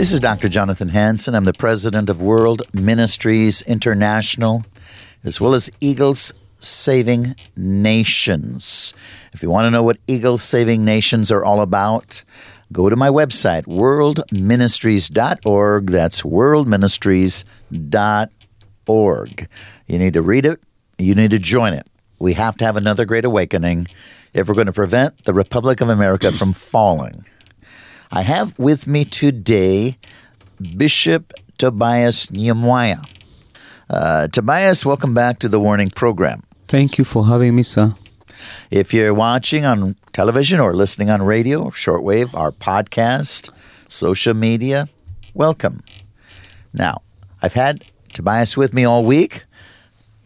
This is Dr. Jonathan Hansen. I'm the president of World Ministries International, as well as Eagles Saving Nations. If you want to know what Eagles Saving Nations are all about, go to my website, worldministries.org. That's worldministries.org. You need to read it, you need to join it. We have to have another great awakening if we're going to prevent the Republic of America from falling. I have with me today Bishop Tobias Nyamwaya. Uh, Tobias, welcome back to the Warning Program. Thank you for having me, sir. If you're watching on television or listening on radio, shortwave, our podcast, social media, welcome. Now, I've had Tobias with me all week.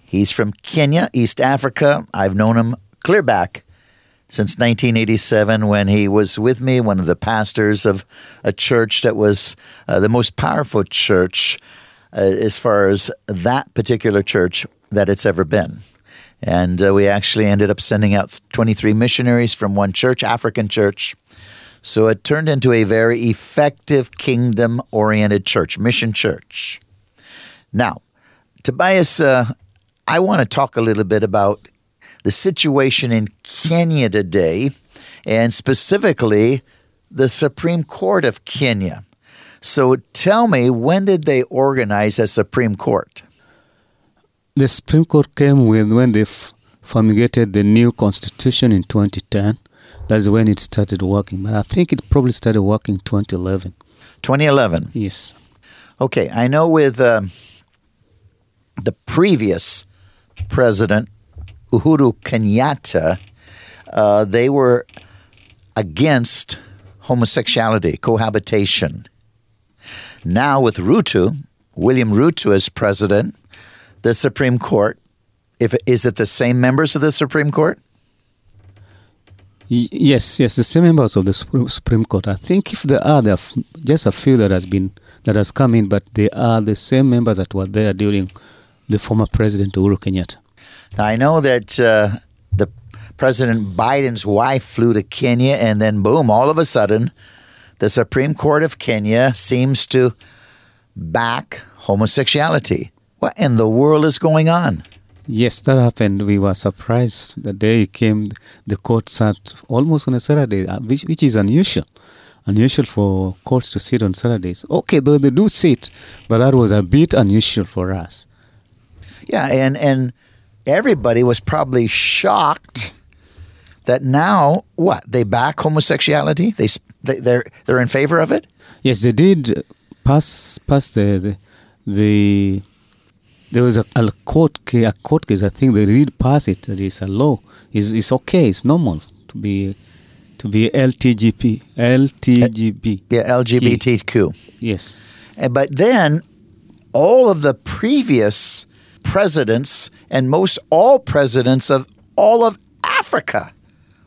He's from Kenya, East Africa. I've known him clear back since 1987 when he was with me, one of the pastors of a church that was uh, the most powerful church uh, as far as that particular church that it's ever been. And uh, we actually ended up sending out 23 missionaries from one church, African church. So it turned into a very effective kingdom oriented church, mission church. Now, Tobias, uh, I want to talk a little bit about the situation in Kenya today, and specifically the Supreme Court of Kenya. So tell me, when did they organize a Supreme Court? The Supreme Court came with when they formulated the new constitution in 2010. That's when it started working. But I think it probably started working 2011. 2011. Yes. Okay, I know with um, the previous president, Uhuru Kenyatta, uh, they were against homosexuality, cohabitation. Now, with Ruto, William Ruto as president, the Supreme Court, if is it the same members of the Supreme Court? Yes, yes, the same members of the Supreme Supreme Court. I think if there are, there are just a few that has been that has come in, but they are the same members that were there during the former president Uhuru Kenyatta. Now, I know that uh, the President Biden's wife flew to Kenya, and then boom, all of a sudden, the Supreme Court of Kenya seems to back homosexuality. What in the world is going on? Yes, that happened. We were surprised the day it came. The court sat almost on a Saturday, uh, which, which is unusual. Unusual for courts to sit on Saturdays. Okay, though they do sit, but that was a bit unusual for us. Yeah, and and everybody was probably shocked that now what they back homosexuality. they, they they're they're in favor of it. Yes, they did pass pass the the, the there was a, a court ca- a court case. I think they did pass it. That is a law. It's, it's okay. It's normal to be to be LTGP LTGB. Yeah, LGBTQ. Yes. And- But then all of the previous presidents and most all presidents of all of Africa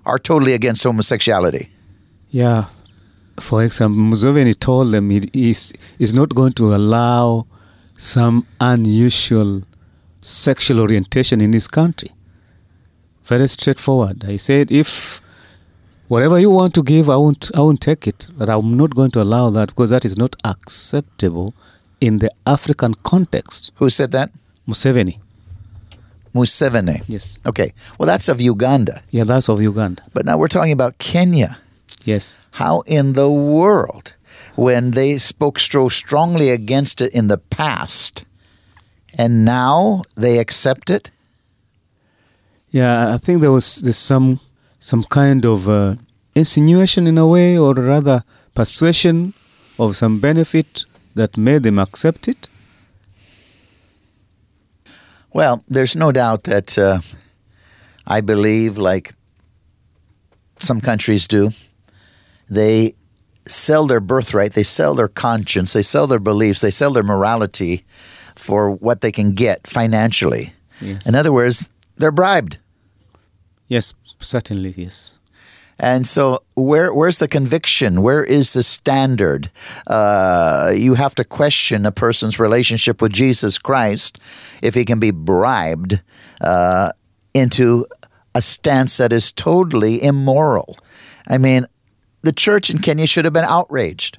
are totally against homosexuality. Yeah. For example, Museveni told them he is is not going to allow some unusual sexual orientation in his country. Very straightforward. He said, if whatever you want to give, I won't, I won't take it, but I'm not going to allow that because that is not acceptable in the African context. Who said that? Museveni. Museveni. Yes. Okay. Well, that's of Uganda. Yeah, that's of Uganda. But now we're talking about Kenya. Yes. How in the world, when they spoke so strongly against it in the past, and now they accept it? Yeah, I think there was there's some some kind of uh, insinuation in a way, or rather persuasion of some benefit that made them accept it. Well, there's no doubt that uh, I believe, like some countries do, they sell their birthright, they sell their conscience, they sell their beliefs, they sell their morality for what they can get financially. Yes. In other words, they're bribed. Yes, certainly, yes. And so, where where's the conviction? Where is the standard? Uh, you have to question a person's relationship with Jesus Christ if he can be bribed uh, into a stance that is totally immoral. I mean, the church in Kenya should have been outraged.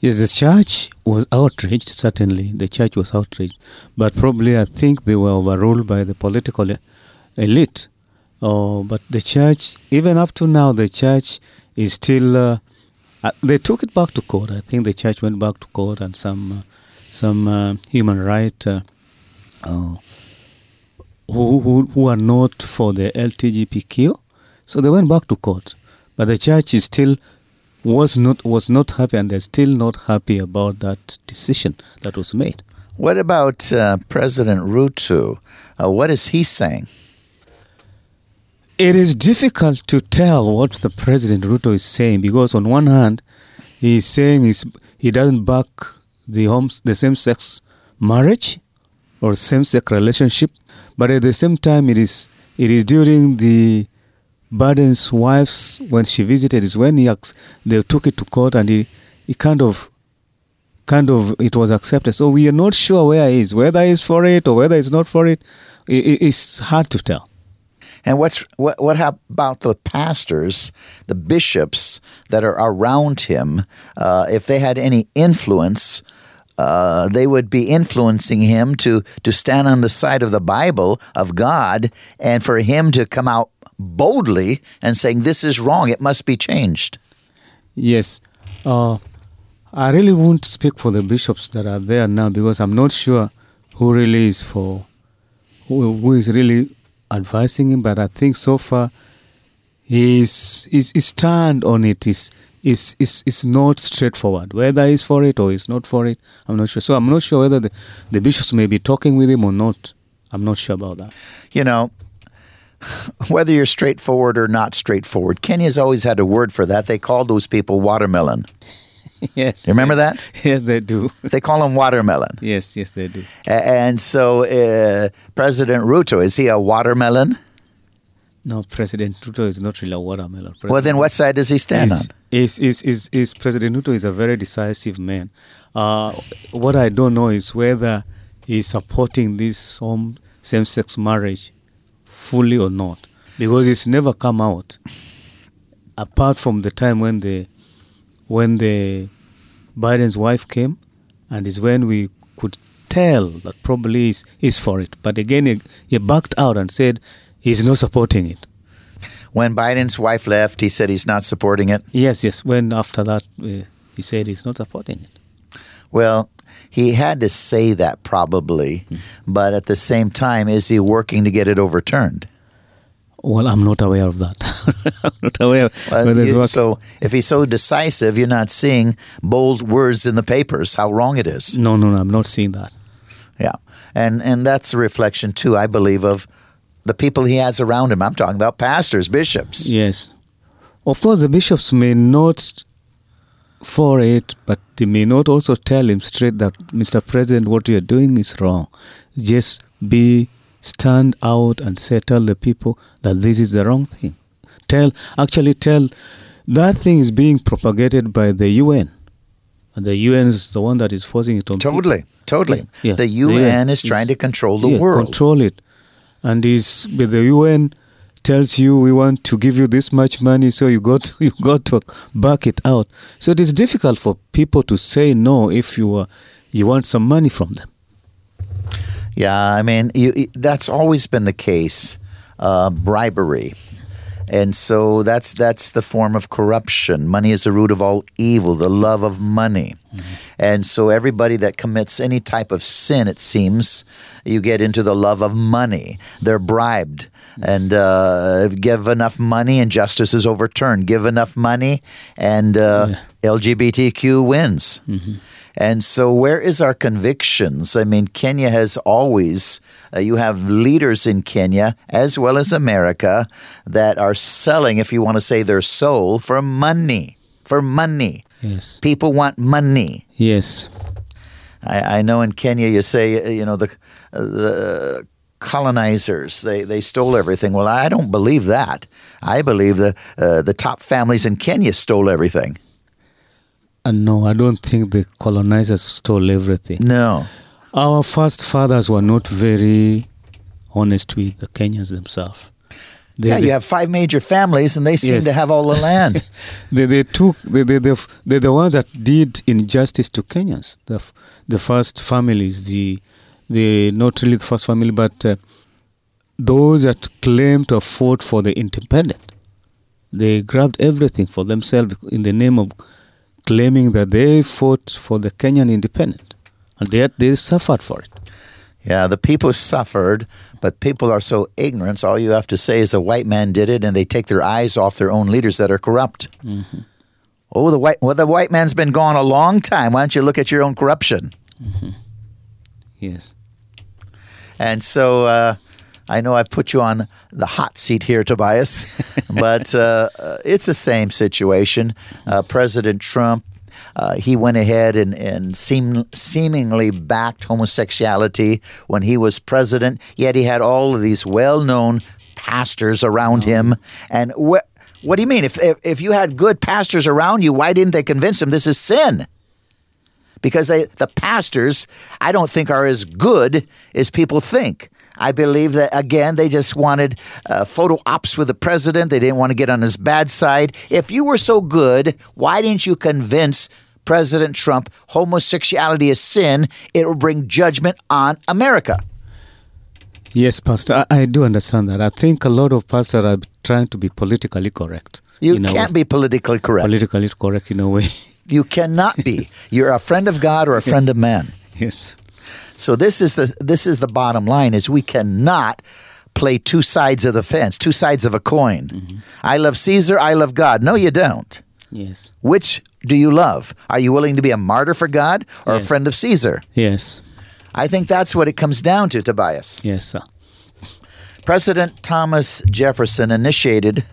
Yes, the church was outraged, certainly. The church was outraged. But probably I think they were overruled by the political elite. Oh, but the church, even up to now, the church is still. Uh, uh, they took it back to court. I think the church went back to court, and some uh, some uh, human right uh, uh, who, who who are not for the LTGPQ, so they went back to court. But the church is still was not was not happy, and they're still not happy about that decision that was made. What about uh, President Ruto? Uh, what is he saying? It is difficult to tell what the President Ruto is saying because on one hand, he is saying he's, he doesn't back the homes, the same-sex marriage or same-sex relationship, but at the same time, it is it is during the Biden's wife's when she visited is when he they took it to court and he, he kind of kind of it was accepted. So we are not sure where he is, whether he's for it or whether he's not for it. It's hard to tell. And what's what what about the pastors, the bishops that are around him? Uh, if they had any influence, uh, they would be influencing him to to stand on the side of the Bible of God, and for him to come out boldly and saying this is wrong, it must be changed. Yes. Uh, I really won't speak for the bishops that are there now because I'm not sure who really is for, who, who is really advising him. But I think so far, his, his, his stand on it is, is, is, is not straightforward. Whether he's for it or he's not for it, I'm not sure. So I'm not sure whether the, the bishops may be talking with him or not. I'm not sure about that. You know. Whether you're straightforward or not straightforward, Kenya's always had a word for that. They call those people watermelon. yes. You remember that? Yes, they do. They call him watermelon. yes, yes, they do. And so, uh, President Ruto, is he a watermelon? No, President Ruto is not really a watermelon. Well, then what side does he stand on? is, is, is, is President Ruto is a very decisive man. Uh, what I don't know is whether he's supporting this same-sex marriage fully or not, because it's never come out. Apart from the time when the when the Biden's wife came, and is when we could tell that probably is is for it. But again, he, he backed out and said he's not supporting it. When Biden's wife left, he said he's not supporting it. Yes, yes. When after that, uh, he said he's not supporting it. Well, he had to say that probably, but at the same time, is he working to get it overturned? Well, I'm not aware of that. I'm not aware Well, you- so, if he's so decisive, you're not seeing bold words in the papers how wrong it is. No, no, no. I'm not seeing that. Yeah, and and that's a reflection too, I believe, of the people he has around him. I'm talking about pastors, bishops. Yes. Of course, the bishops may not for it, but they may not also tell him straight that, Mr. President, what you're doing is wrong. Just be, stand out and say, tell the people that this is the wrong thing. Tell, actually tell, that thing is being propagated by the UN. And the UN is the one that is forcing it on people. Totally, totally. Yeah. The The UN UN is trying to control the yeah, world. Control it. And is the UN tells you we want to give you this much money, so you got you got to back it out. So it is difficult for people to say no if you are, you want some money from them. Yeah, I mean, you, that's always been the case. Uh, bribery, and so that's that's the form of corruption. Money is the root of all evil, the love of money, and so everybody that commits any type of sin, it seems, you get into the love of money. They're bribed. And uh, give enough money, and justice is overturned. Give enough money, and uh, LGBTQ wins. And so, where is our convictions? I mean, Kenya has always, uh, you have leaders in Kenya as well as America that are selling, if you want to say their soul, for money. For money. Yes. People want money. Yes. I, I know in Kenya you say, uh, you know, the, uh, the colonizers, they, they stole everything. Well, I don't believe that. I believe the, uh, the top families in Kenya stole everything. And no, I don't think the colonizers stole everything. No. Our first fathers were not very honest with the Kenyans themselves. They, Yeah, they, you have five major families, and they seem Yes. to have all the land. they, they took they, they, they, they're the ones that did injustice to Kenyans. The, the first families, the the not really the first family, but uh, those that claimed to have fought for the independent. They grabbed everything for themselves in the name of claiming that they fought for the Kenyan independent, and yet they suffered for it. yeah, the people suffered, but people are so ignorant. All you have to say is a white man did it, and they take their eyes off their own leaders that are corrupt. Oh, the white well, the white man's been gone a long time. Why don't you look at your own corruption? Yes. And so uh, I know I've put you on the hot seat here, Tobias, but uh, uh, it's the same situation. Uh, President Trump. Uh, he went ahead and, and seem, seemingly backed homosexuality when he was president, yet he had all of these well known pastors around him. And wh- what do you mean? If, if, if you had good pastors around you, why didn't they convince him this is sin? Because they, the pastors, I don't think are as good as people think. I believe that again, they just wanted uh, photo ops with the president. They didn't want to get on his bad side. If you were so good, why didn't you convince President Trump homosexuality is sin? It will bring judgment on America. Yes, Pastor, I, I do understand that. I think a lot of pastors are trying to be politically correct. You can't be politically correct. politically correct in a way. you cannot be. You're a friend of God or a friend of man. yes. So this is the this is the bottom line: is we cannot play two sides of the fence, two sides of a coin. Mm-hmm. I love Caesar. I love God. No, you don't. Yes. Which do you love? Are you willing to be a martyr for God or a friend of Caesar? Yes. I think that's what it comes down to, Tobias. Yes, sir. President Thomas Jefferson initiated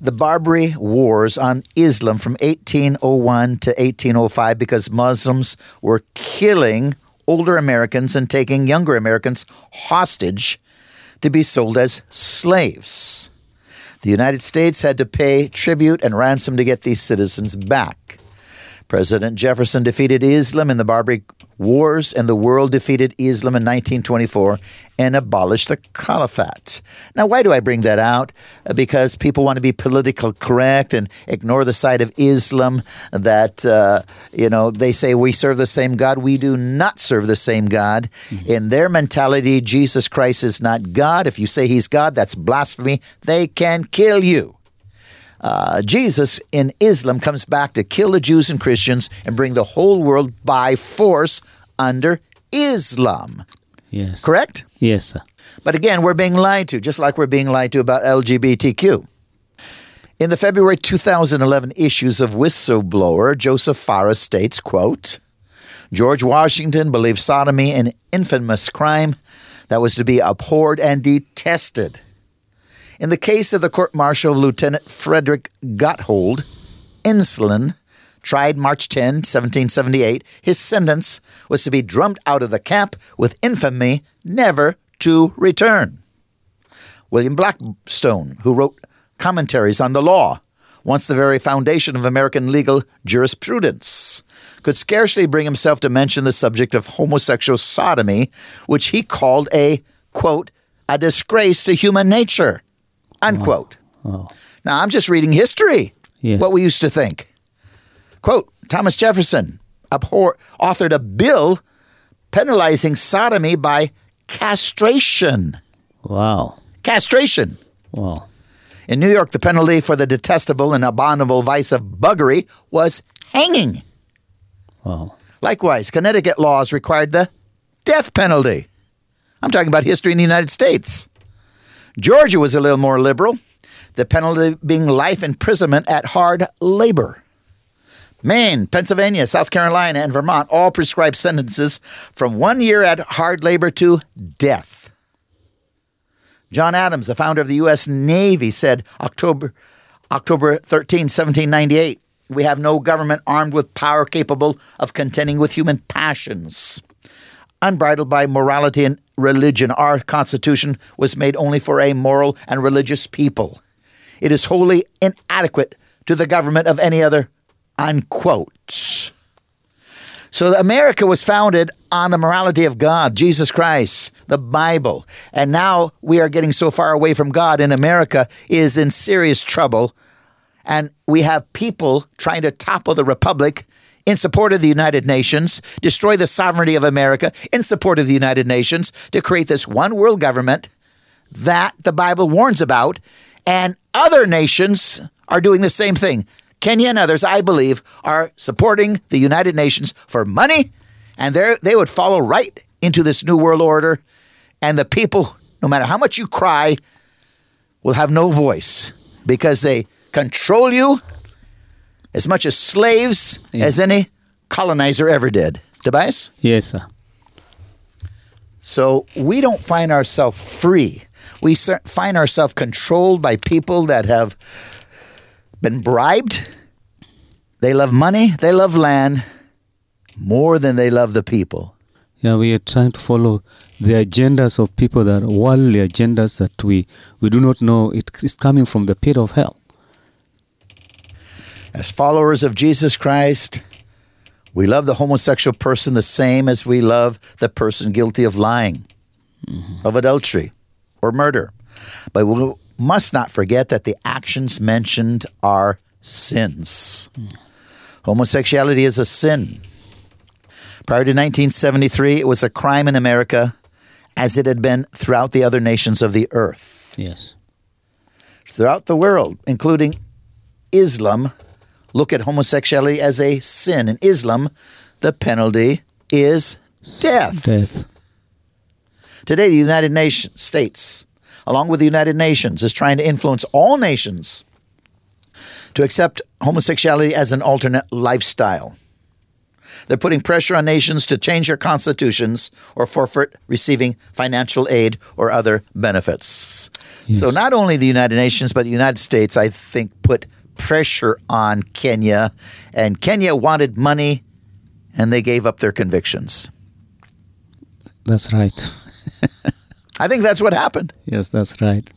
the Barbary Wars on Islam from 1801 to 1805 because Muslims were killing older Americans and taking younger Americans hostage to be sold as slaves. The United States had to pay tribute and ransom to get these citizens back. President Jefferson defeated Islam in the Barbary Wars, and the world defeated Islam in 1924 and abolished the caliphate. Now, why do I bring that out? Uh, Because people want to be politically correct and ignore the side of Islam that, uh, you know, they say we serve the same God. We do not serve the same God. In their mentality, Jesus Christ is not God. If you say he's God, that's blasphemy. They can kill you uh, Jesus in Islam comes back to kill the Jews and Christians and bring the whole world by force under Islam. Yes. Correct? Yes, sir. But again, we're being lied to, just like we're being lied to about LGBTQ. In the February 2011 issues of Whistleblower, Joseph Farah states, quote, George Washington believed sodomy an infamous crime that was to be abhorred and detested. In the case of the court martial of Lieutenant Frederick Gotthold, Enslin, tried March 10, 1778, his sentence was to be drummed out of the camp with infamy never to return. William Blackstone, who wrote commentaries on the law, once the very foundation of American legal jurisprudence, could scarcely bring himself to mention the subject of homosexual sodomy, which he called a, quote, a disgrace to human nature, unquote. Oh. oh. Now, I'm just reading history, Yes. what we used to think. Quote Thomas Jefferson abhor- authored a bill penalizing sodomy by castration. Wow. Castration. Wow. In New York, the penalty for the detestable and abominable vice of buggery was hanging. Wow. Likewise, Connecticut laws required the death penalty. I'm talking about history in the United States. Georgia was a little more liberal, the penalty being life imprisonment at hard labor. Maine, Pennsylvania, South Carolina, and Vermont all prescribe sentences from one year at hard labor to death. John Adams, the founder of the U.S. Navy, said October, October 13, 1798, we have no government armed with power capable of contending with human passions. Unbridled by morality and religion, our Constitution was made only for a moral and religious people. It is wholly inadequate to the government of any other. Unquote. So America was founded on the morality of God, Jesus Christ, the Bible. And now we are getting so far away from God, and America is in serious trouble. And we have people trying to topple the republic in support of the United Nations, destroy the sovereignty of America in support of the United Nations, to create this one world government that the Bible warns about. And other nations are doing the same thing. Kenya and others, I believe, are supporting the United Nations for money, and they would follow right into this new world order. And the people, no matter how much you cry, will have no voice because they control you as much as slaves Yeah. as any colonizer ever did. Tobias? Yes, sir. So we don't find ourselves free. We find ourselves controlled by people that have been bribed. They love money, they love land more than they love the people. Yeah, we are trying to follow the agendas of people that are worldly agendas that we, we do not know it is coming from the pit of hell. As followers of Jesus Christ, we love the homosexual person the same as we love the person guilty of lying, mm-hmm. of adultery, or murder. But we must not forget that the actions mentioned are sins. Mm. Homosexuality is a sin. Prior to 1973, it was a crime in America as it had been throughout the other nations of the earth. Yes. Throughout the world, including Islam, look at homosexuality as a sin. In Islam, the penalty is death. Death. Today, the United Nations States, along with the United Nations, is trying to influence all nations to accept homosexuality as an alternate lifestyle. They're putting pressure on nations to change their constitutions or forfeit receiving financial aid or other benefits. So, not only the United Nations, but the United States, I think, put pressure on Kenya, and Kenya wanted money and they gave up their convictions. That's right. I think that's what happened. Yes, that's right.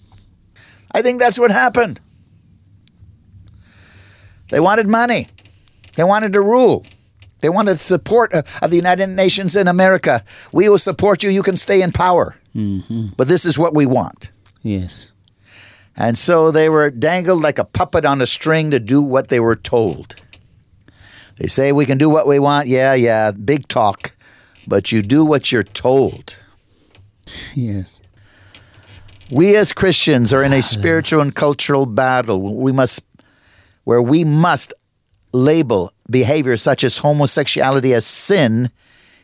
I think that's what happened. They wanted money. They wanted to rule. They wanted support of of the United Nations in America. We will support you. You can stay in power. Mm-hmm. But this is what we want. Yes. And so they were dangled like a puppet on a string to do what they were told. They say we can do what we want. Yeah, yeah, big talk. But you do what you're told. Yes. We as Christians are in a spiritual and cultural battle. We must where we must label behavior such as homosexuality as sin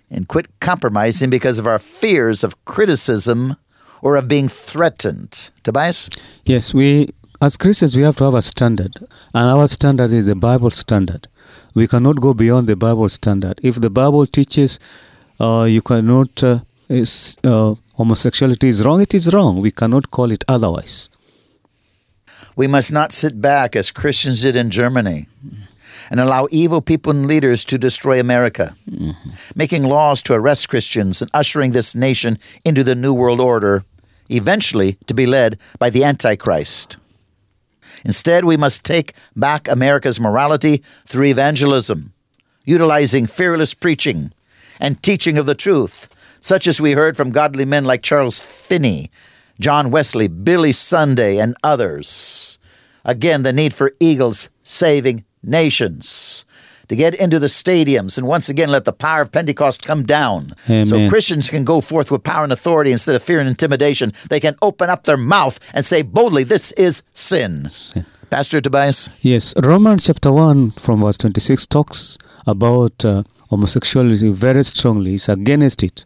and quit compromising because of our fears of criticism or of being threatened. Tobias? Yes, we as Christians we have to have a standard, and our standard is the Bible standard. We cannot go beyond the Bible standard. If the Bible teaches uh, you cannot uh, is, uh, homosexuality is wrong, it is wrong. We cannot call it otherwise. We must not sit back as Christians did in Germany and allow evil people and leaders to destroy America, making laws to arrest Christians and ushering this nation into the New World Order, eventually to be led by the Antichrist. Instead, we must take back America's morality through evangelism, utilizing fearless preaching and teaching of the truth, such as we heard from godly men like Charles Finney, John Wesley, Billy Sunday, and others. Again, the need for eagles saving nations. To get into the stadiums and once again let the power of Pentecost come down. So Christians can go forth with power and authority instead of fear and intimidation. They can open up their mouth and say boldly, This is sin. Pastor Tobias? Yes, Romans chapter 1 from verse 26 talks about uh, homosexuality very strongly. It's against it.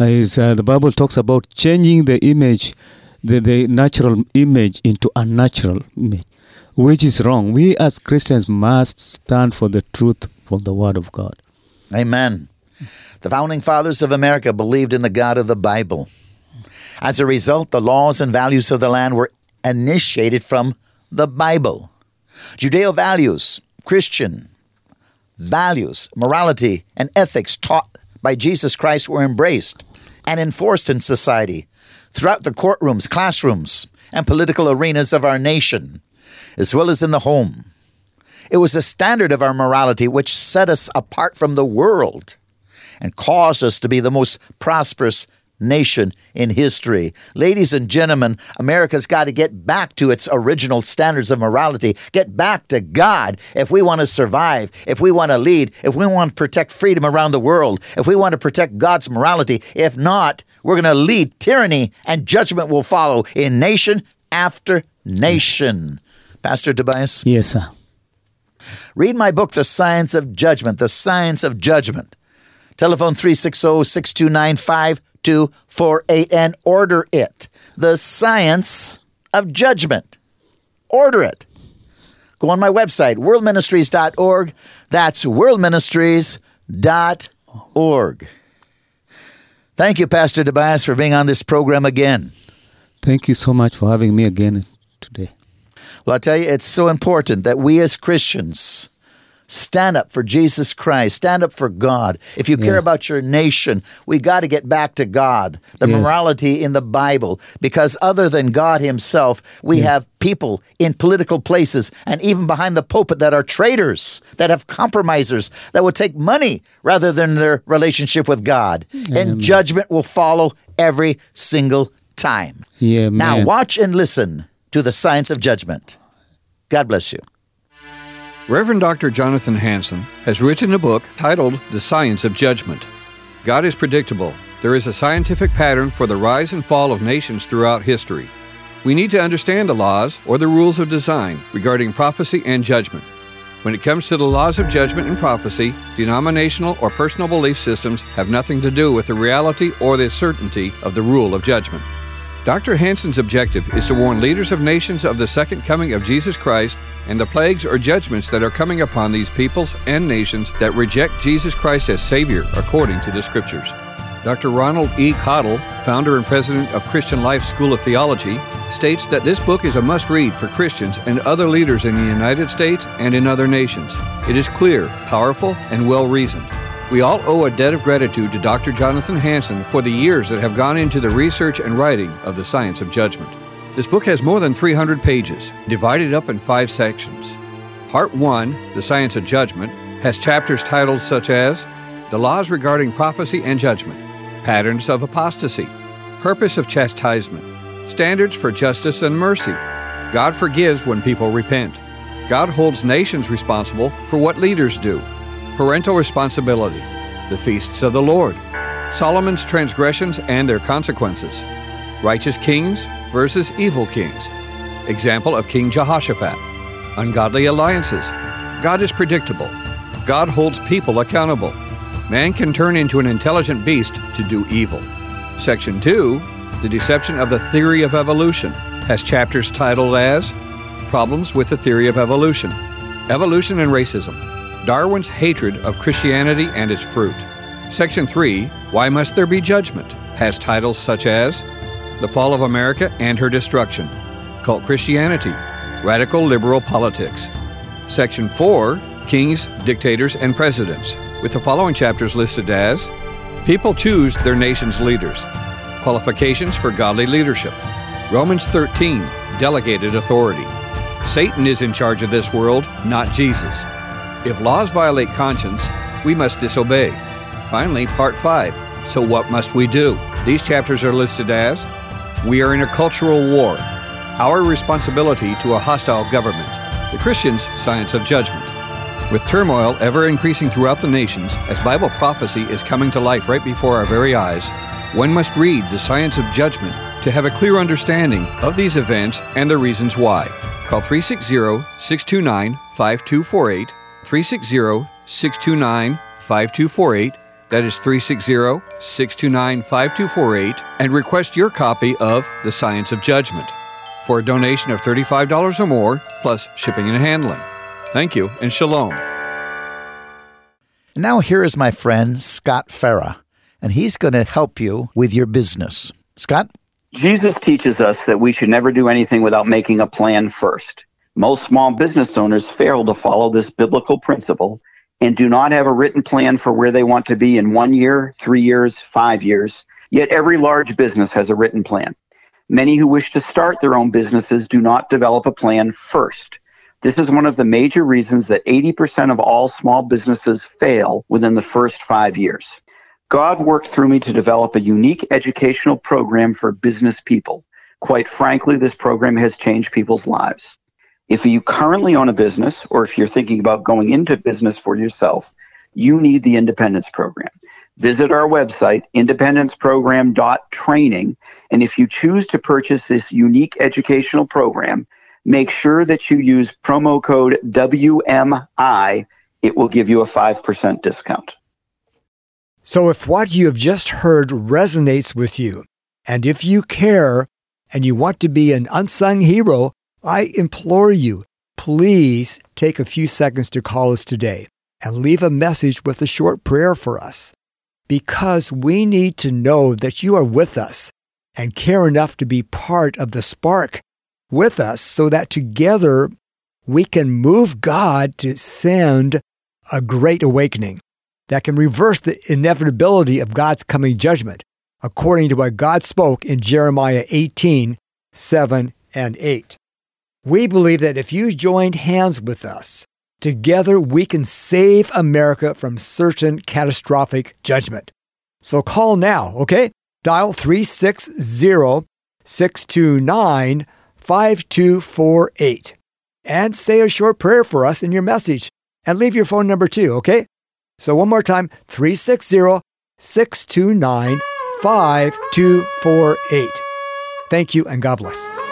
Uh, is, uh, the Bible talks about changing the image, the, the natural image into a natural image, which is wrong. We as Christians must stand for the truth from the Word of God. Amen. The founding fathers of America believed in the God of the Bible. As a result, the laws and values of the land were initiated from the Bible. Judeo values, Christian values, morality, and ethics taught by Jesus Christ were embraced and enforced in society throughout the courtrooms, classrooms, and political arenas of our nation, as well as in the home. It was the standard of our morality which set us apart from the world and caused us to be the most prosperous nation in history. Ladies and gentlemen, America's got to get back to its original standards of morality, get back to God if we want to survive, if we want to lead, if we want to protect freedom around the world, if we want to protect God's morality. If not, we're going to lead tyranny and judgment will follow in nation after nation. Pastor Tobias? Yes, sir. Read my book, The Science of Judgment. The Science of Judgment. Telephone 360 629 5248 and order it. The Science of Judgment. Order it. Go on my website, worldministries.org. That's worldministries.org. Thank you, Pastor Tobias, for being on this program again. Thank you so much for having me again today. Well, I tell you, it's so important that we as Christians stand up for Jesus Christ, stand up for God. If you care Yeah. about your nation, we got to get back to God, the Yes. morality in the Bible, because other than God Himself, we have people in political places and even behind the pulpit that are traitors, that have compromisers, that will take money rather than their relationship with God. And judgment will follow every single time. Yeah, Now, watch and listen to the science of judgment. God bless you. Reverend Dr. Jonathan Hansen has written a book titled The Science of Judgment. God is predictable. There is a scientific pattern for the rise and fall of nations throughout history. We need to understand the laws or the rules of design regarding prophecy and judgment. When it comes to the laws of judgment and prophecy, denominational or personal belief systems have nothing to do with the reality or the certainty of the rule of judgment. Dr. Hansen's objective is to warn leaders of nations of the second coming of Jesus Christ and the plagues or judgments that are coming upon these peoples and nations that reject Jesus Christ as Savior according to the Scriptures. Dr. Ronald E. Cottle, founder and president of Christian Life School of Theology, states that this book is a must read for Christians and other leaders in the United States and in other nations. It is clear, powerful, and well reasoned. We all owe a debt of gratitude to Dr. Jonathan Hansen for the years that have gone into the research and writing of the science of judgment. This book has more than 300 pages, divided up in five sections. Part 1, The Science of Judgment, has chapters titled such as The Laws Regarding Prophecy and Judgment, Patterns of Apostasy, Purpose of Chastisement, Standards for Justice and Mercy, God Forgives When People Repent, God Holds Nations Responsible for What Leaders Do, Parental Responsibility, The Feasts of the Lord, Solomon's Transgressions and Their Consequences, Righteous Kings versus Evil Kings, Example of King Jehoshaphat, Ungodly Alliances, God is predictable, God holds people accountable, Man can turn into an intelligent beast to do evil. Section 2, The Deception of the Theory of Evolution, has chapters titled as Problems with the Theory of Evolution, Evolution and Racism, Darwin's Hatred of Christianity and Its Fruit. Section 3, Why Must There Be Judgment, has titles such as The Fall of America and Her Destruction, Cult Christianity, Radical Liberal Politics. Section 4, Kings, Dictators, and Presidents, with the following chapters listed as People Choose Their Nation's Leaders, Qualifications for Godly Leadership, Romans 13, Delegated Authority. Satan is in charge of this world, not Jesus. If laws violate conscience, we must disobey. Finally, Part 5. So, what must we do? These chapters are listed as We are in a cultural war, Our responsibility to a hostile government, the Christian's science of judgment, With turmoil ever increasing throughout the nations, as Bible prophecy is coming to life right before our very eyes, one must read The Science of Judgment to have a clear understanding of these events and the reasons why. Call 360 629 5248, 360 629 5248. That is 360 629 5248, and request your copy of The Science of Judgment for a donation of $35 or more, plus shipping and handling. Thank you, and shalom. Now, here is my friend Scott Farah, and he's going to help you with your business. Scott? Jesus teaches us that we should never do anything without making a plan first. Most small business owners fail to follow this biblical principle and do not have a written plan for where they want to be in one year, three years, five years. Yet every large business has a written plan. Many who wish to start their own businesses do not develop a plan first. This is one of the major reasons that 80% of all small businesses fail within the first five years. God worked through me to develop a unique educational program for business people. Quite frankly, this program has changed people's lives. If you currently own a business or if you're thinking about going into business for yourself, you need the Independence Program. Visit our website, independenceprogram.training, and if you choose to purchase this unique educational program, make sure that you use promo code WMI. It will give you a 5% discount. So, if what you have just heard resonates with you, and if you care and you want to be an unsung hero, I implore you, please take a few seconds to call us today and leave a message with a short prayer for us. Because we need to know that you are with us and care enough to be part of the spark with us so that together we can move God to send a great awakening that can reverse the inevitability of God's coming judgment, according to what God spoke in Jeremiah 18 7 and 8. We believe that if you join hands with us, together we can save America from certain catastrophic judgment. So call now, okay? Dial 360 629 5248 and say a short prayer for us in your message and leave your phone number too, okay? So one more time 360 629 5248. Thank you and God bless.